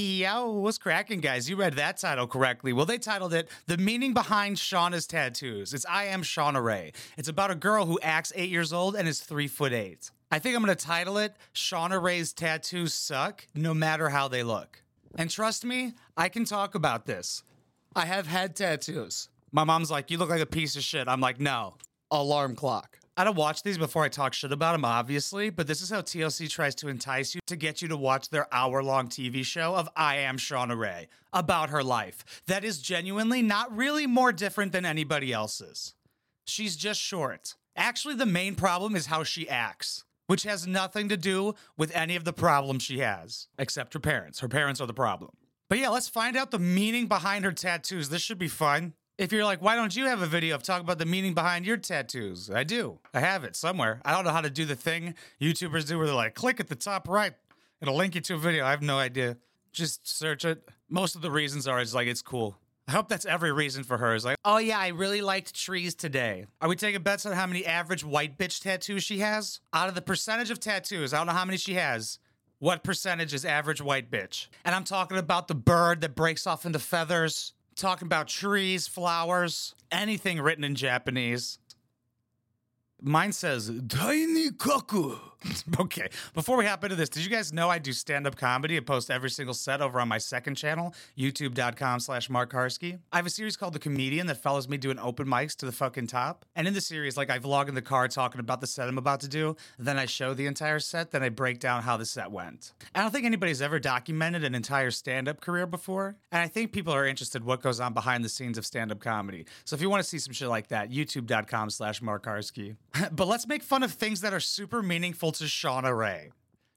Yo, what's cracking, guys? You read that title correctly. Well, they titled it The Meaning Behind Shauna's Tattoos. It's I Am Shauna Rae. It's about a girl who acts eight years old and is three foot eight. I think I'm to title it Shauna Rae's Tattoos Suck No Matter How They Look. And trust me, I can talk about this. I have had tattoos. My mom's like, You look like a piece of shit. I'm like, No. Alarm clock. I don't watch these before I talk shit about them, obviously, but this is how TLC tries to entice you to get you to watch their hour long TV show of I Am Shauna Rae about her life. That is genuinely not really more different than anybody else's. She's just short. Actually, the main problem is how she acts, which has nothing to do with any of the problems she has, except her parents. Her parents are the problem. But yeah, let's find out the meaning behind her tattoos. This should be fun. If you're like, why don't you have a video of talking about the meaning behind your tattoos? I do. I have it somewhere. I don't know how to do the thing YouTubers do where they're like, click at the top right. It'll link you to a video. I have no idea. Just search it. Most of the reasons are it's like it's cool. I hope that's every reason for her. Is like, oh yeah, I really liked trees today. Are we taking bets on how many average white bitch tattoos she has? Out of the percentage of tattoos, I don't know how many she has. What percentage is average white bitch? And I'm talking about the bird that breaks off into feathers, talking about trees, flowers, anything written in Japanese. Mine says tiny kaku. okay, before we hop into this, did you guys know I do stand-up comedy and post every single set over on my second channel, youtube.com slash Mark Harsky? I have a series called The Comedian that follows me doing open mics to the fucking top. And in the series, like I vlog in the car talking about the set I'm about to do, then I show the entire set, then I break down how the set went. I don't think anybody's ever documented an entire stand-up career before, and I think people are interested what goes on behind the scenes of stand-up comedy. So if you want to see some shit like that, youtube.com slash Mark Harsky. but let's make fun of things that are super meaningful to Shauna Rae.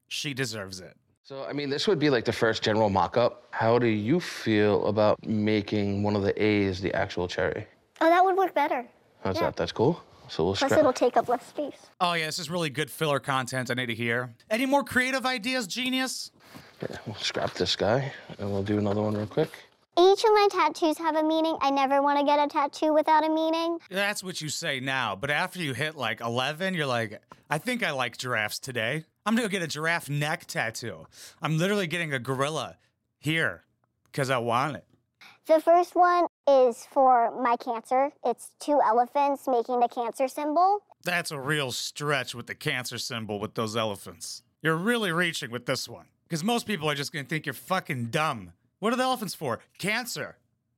She deserves it. So, I mean, this would be like the first general mock up. How do you feel about making one of the A's the actual cherry? Oh, that would work better. How's Yeah. that? That's cool. So we'll Plus, scrap. it'll take up less space. Oh yeah, this is really good filler content I need to hear. Any more creative ideas, genius? Yeah, we'll scrap this guy and we'll do another one real quick. Each of my tattoos have a meaning. I never want to get a tattoo without a meaning. That's what you say now, but after you hit like 11, you're like, I think I like giraffes today. I'm gonna go get a giraffe neck tattoo. I'm literally getting a gorilla here because I want it. The first one is for my cancer. It's two elephants making the cancer symbol. That's a real stretch with the cancer symbol with those elephants. You're really reaching with this one. Because most people are just gonna think you're fucking dumb. What are the elephants for? Cancer.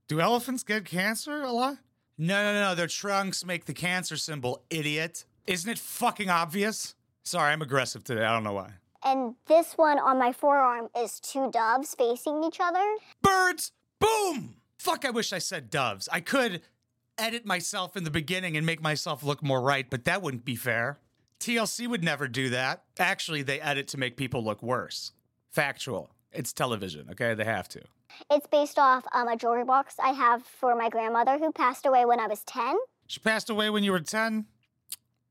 Do elephants get cancer a lot? No, no, no. Their trunks make the cancer symbol, idiot. Isn't it fucking obvious? Sorry, I'm aggressive today. I don't know why. And this one on my forearm is two doves facing each other. Birds! Boom! Fuck, I wish I said doves. I could edit myself in the beginning and make myself look more right, but that wouldn't be fair. TLC would never do that. Actually, they edit to make people look worse. Factual. It's television, okay? They have to. It's based off um, a jewelry box I have for my grandmother who passed away when I was 10. She passed away when you were 10.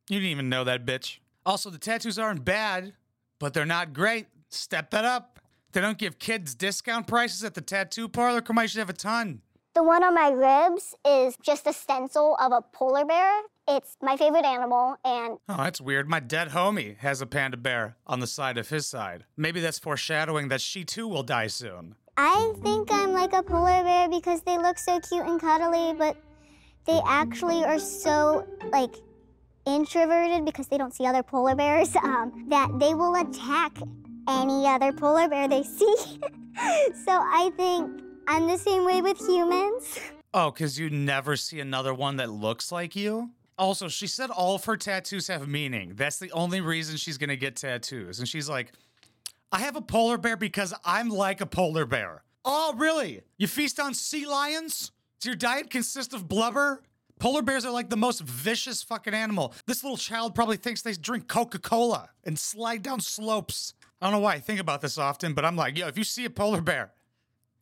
You didn't even know that bitch. Also, the tattoos aren't bad, but they're not great. Step that up. They don't give kids discount prices at the tattoo parlor. Come on, you should have a ton. The one on my ribs is just a stencil of a polar bear. It's my favorite animal, and Oh, that's weird. My dead homie has a panda bear on the side of his side. Maybe that's foreshadowing that she too will die soon. I think I'm like a polar bear because they look so cute and cuddly, but they actually are so like introverted because they don't see other polar bears um, that they will attack any other polar bear they see. so I think I'm the same way with humans. Oh, because you never see another one that looks like you? Also, she said all of her tattoos have meaning. That's the only reason she's gonna get tattoos. And she's like, I have a polar bear because I'm like a polar bear. Oh, really? You feast on sea lions? Does your diet consist of blubber? Polar bears are like the most vicious fucking animal. This little child probably thinks they drink Coca Cola and slide down slopes. I don't know why I think about this often, but I'm like, yo, if you see a polar bear,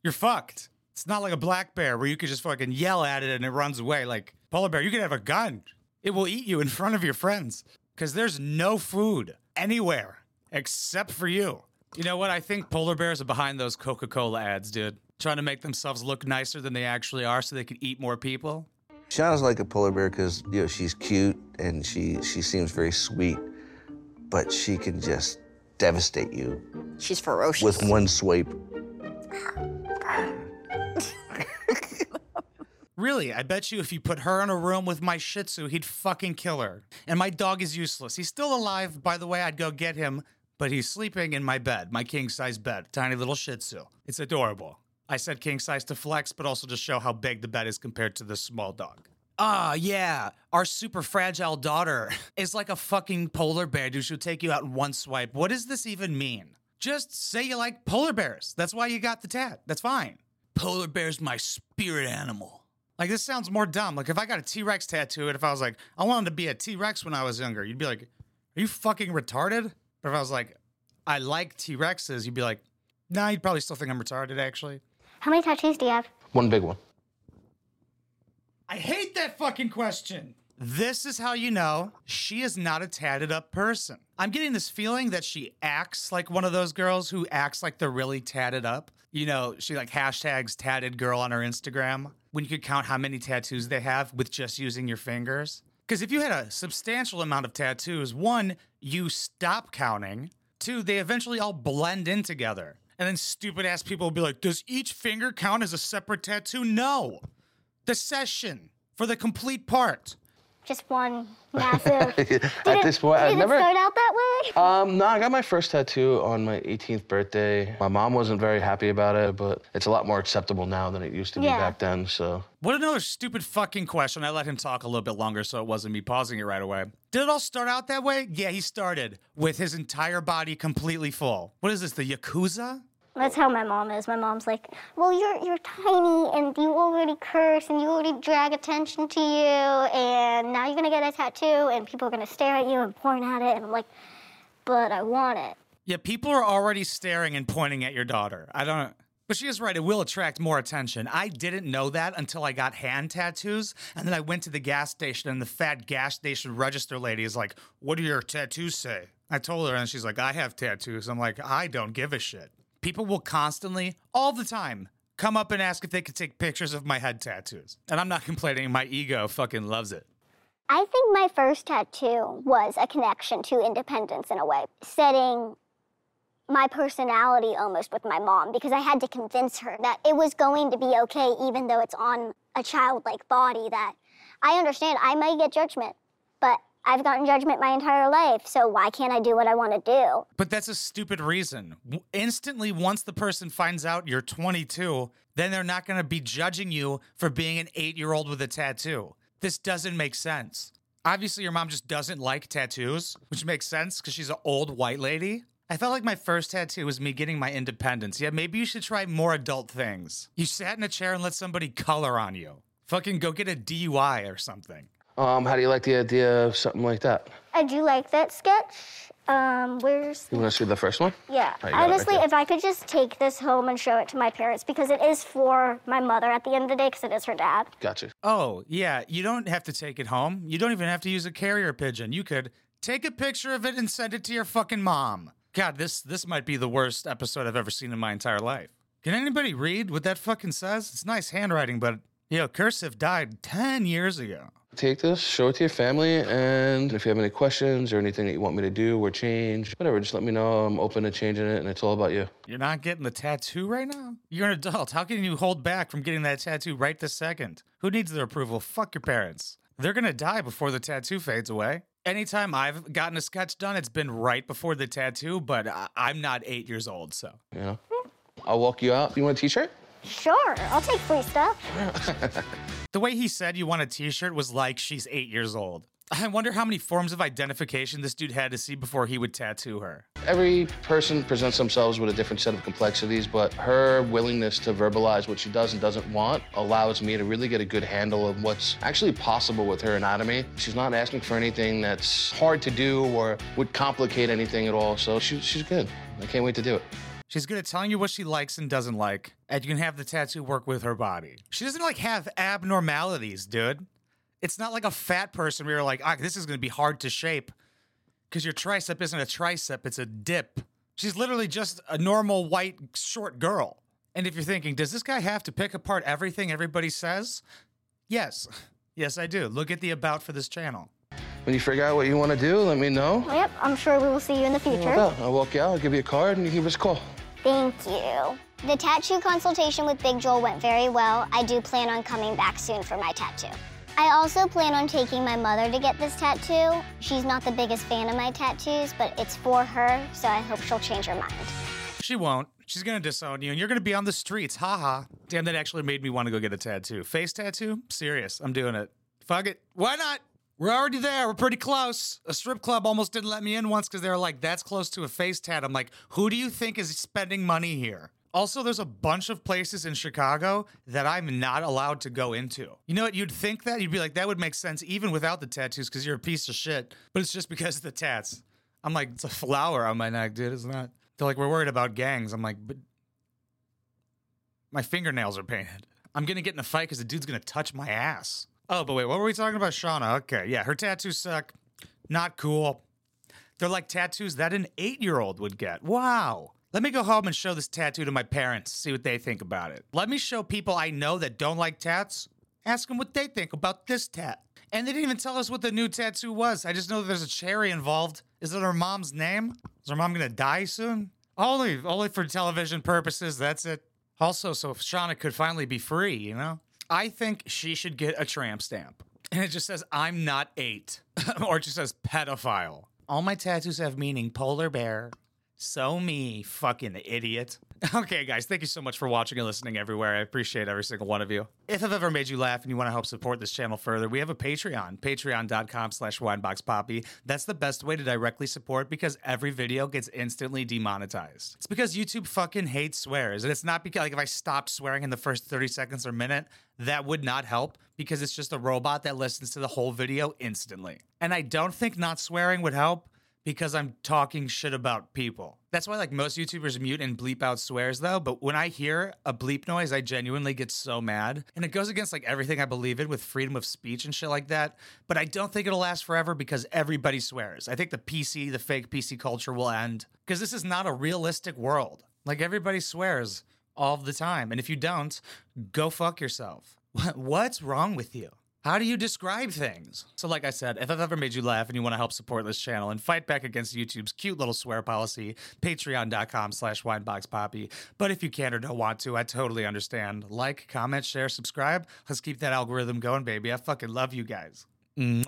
you're fucked. It's not like a black bear where you could just fucking yell at it and it runs away. Like polar bear, you could have a gun. It will eat you in front of your friends because there's no food anywhere except for you. You know what? I think polar bears are behind those Coca Cola ads, dude. Trying to make themselves look nicer than they actually are so they can eat more people. Shauna's like a polar bear because you know she's cute and she she seems very sweet, but she can just devastate you She's ferocious. with one swipe. Really, I bet you if you put her in a room with my Shih Tzu, he'd fucking kill her. And my dog is useless. He's still alive, by the way. I'd go get him, but he's sleeping in my bed, my king size bed, tiny little Shih Tzu. It's adorable. I said king size to flex, but also to show how big the bed is compared to this small dog. Ah, yeah. Our super fragile daughter is like a fucking polar bear who should take you out in one swipe. What does this even mean? Just say you like polar bears. That's why you got the tat. That's fine. Polar bear's my spirit animal. Like this sounds more dumb. Like if I got a T-Rex tattoo and if I was like, I wanted to be a T-Rex when I was younger, you'd be like, Are you fucking retarded? But if I was like, I like T-Rexes, you'd be like, Nah, you'd probably still think I'm retarded actually. How many tattoos do you have? One big one. I hate that fucking question. This is how you know she is not a tatted up person. I'm getting this feeling that she acts like one of those girls who acts like they're really tatted up. You know, she like hashtags tatted girl on her Instagram when you could count how many tattoos they have with just using your fingers. Because if you had a substantial amount of tattoos, one, you stop counting. Two, they eventually all blend in together. And then stupid ass people will be like, does each finger count as a separate tattoo? No the session for the complete part. Just one massive. Did At this point, did I've it never. start out that way? Um, no, I got my first tattoo on my 18th birthday. My mom wasn't very happy about it, but it's a lot more acceptable now than it used to be back then. So What another stupid fucking question. I let him talk a little bit longer so it wasn't me pausing it right away. Did it all start out that way? Yeah, he started with his entire body completely full. What is this, the Yakuza? That's how my mom is. My mom's like, "Well, you're you're tiny and you already curse and you already drag attention to you, and now you're gonna get a tattoo and people are gonna stare at you and point at it." And I'm like, "But I want it." Yeah, people are already staring and pointing at your daughter. I don't. But she is right, it will attract more attention. I didn't know that until I got hand tattoos. And then I went to the gas station, and the fat gas station register lady is like, What do your tattoos say? I told her, and she's like, I have tattoos. I'm like, I don't give a shit. People will constantly, all the time, come up and ask if they could take pictures of my head tattoos. And I'm not complaining, my ego fucking loves it. I think my first tattoo was a connection to independence in a way, setting my personality almost with my mom because I had to convince her that it was going to be okay, even though it's on a childlike body. That I understand I might get judgment, but I've gotten judgment my entire life, so why can't I do what I want to do? But that's a stupid reason. Instantly, once the person finds out you're 22, then they're not going to be judging you for being an eight year old with a tattoo. This doesn't make sense. Obviously, your mom just doesn't like tattoos, which makes sense because she's an old white lady. I felt like my first tattoo was me getting my independence. Yeah, maybe you should try more adult things. You sat in a chair and let somebody color on you. Fucking go get a DUI or something. Um, how do you like the idea of something like that? I do like that sketch. Um, where's You want to see the first one? Yeah. You got it right Honestly, there. if I could just take this home and show it to my parents because it is for my mother at the end of the day because it is her dad. Gotcha. Oh, yeah, you don't have to take it home. You don't even have to use a carrier pigeon. You could take a picture of it and send it to your fucking mom. God, this this might be the worst episode I've ever seen in my entire life. Can anybody read what that fucking says? It's nice handwriting, but yo, Cursive died 10 years ago. Take this, show it to your family, and if you have any questions or anything that you want me to do or change, whatever, just let me know. I'm open to changing it, and it's all about you. You're not getting the tattoo right now? You're an adult. How can you hold back from getting that tattoo right this second? Who needs their approval? Fuck your parents. They're gonna die before the tattoo fades away. Anytime I've gotten a sketch done, it's been right before the tattoo, but I- I'm not eight years old, so. You know, I'll walk you out. You want a T-shirt? Sure, I'll take free stuff. The way he said you want a t shirt was like she's eight years old. I wonder how many forms of identification this dude had to see before he would tattoo her. Every person presents themselves with a different set of complexities, but her willingness to verbalize what she does and doesn't want allows me to really get a good handle of what's actually possible with her anatomy. She's not asking for anything that's hard to do or would complicate anything at all, so she, she's good. I can't wait to do it. She's good at telling you what she likes and doesn't like, and you can have the tattoo work with her body. She doesn't like have abnormalities, dude. It's not like a fat person where you're like, ah, this is gonna be hard to shape. Because your tricep isn't a tricep, it's a dip. She's literally just a normal white short girl. And if you're thinking, does this guy have to pick apart everything everybody says? Yes. Yes, I do. Look at the about for this channel. When you figure out what you want to do, let me know. Yep, I'm sure we will see you in the future. I'll walk you out, I'll give you a card, and you give us a call. Thank you. The tattoo consultation with Big Joel went very well. I do plan on coming back soon for my tattoo. I also plan on taking my mother to get this tattoo. She's not the biggest fan of my tattoos, but it's for her, so I hope she'll change her mind. She won't. She's gonna disown you, and you're gonna be on the streets. Ha ha. Damn, that actually made me want to go get a tattoo. Face tattoo? Serious. I'm doing it. Fuck it. Why not? We're already there. We're pretty close. A strip club almost didn't let me in once because they were like, that's close to a face tat. I'm like, who do you think is spending money here? Also, there's a bunch of places in Chicago that I'm not allowed to go into. You know what? You'd think that. You'd be like, that would make sense even without the tattoos because you're a piece of shit. But it's just because of the tats. I'm like, it's a flower on my neck, dude. It's not. They're like, we're worried about gangs. I'm like, but my fingernails are painted. I'm gonna get in a fight because the dude's gonna touch my ass. Oh, but wait, what were we talking about, Shauna? Okay, yeah, her tattoos suck. Not cool. They're like tattoos that an eight year old would get. Wow. Let me go home and show this tattoo to my parents, see what they think about it. Let me show people I know that don't like tats, ask them what they think about this tat. And they didn't even tell us what the new tattoo was. I just know that there's a cherry involved. Is it her mom's name? Is her mom gonna die soon? Only, only for television purposes. That's it. Also, so Shauna could finally be free, you know? I think she should get a tramp stamp. And it just says, I'm not eight. or it just says pedophile. All my tattoos have meaning polar bear. So me, fucking idiot. Okay, guys, thank you so much for watching and listening everywhere. I appreciate every single one of you. If I've ever made you laugh and you want to help support this channel further, we have a Patreon, patreon.com slash wineboxpoppy. That's the best way to directly support because every video gets instantly demonetized. It's because YouTube fucking hates swears. And it's not because, like, if I stopped swearing in the first 30 seconds or minute, that would not help because it's just a robot that listens to the whole video instantly. And I don't think not swearing would help because I'm talking shit about people. That's why like most YouTubers mute and bleep out swears though, but when I hear a bleep noise, I genuinely get so mad. And it goes against like everything I believe in with freedom of speech and shit like that. But I don't think it'll last forever because everybody swears. I think the PC, the fake PC culture will end because this is not a realistic world. Like everybody swears all the time. And if you don't, go fuck yourself. What's wrong with you? How do you describe things? So, like I said, if I've ever made you laugh and you want to help support this channel and fight back against YouTube's cute little swear policy, patreon.com slash wineboxpoppy. But if you can't or don't want to, I totally understand. Like, comment, share, subscribe. Let's keep that algorithm going, baby. I fucking love you guys. Mwah.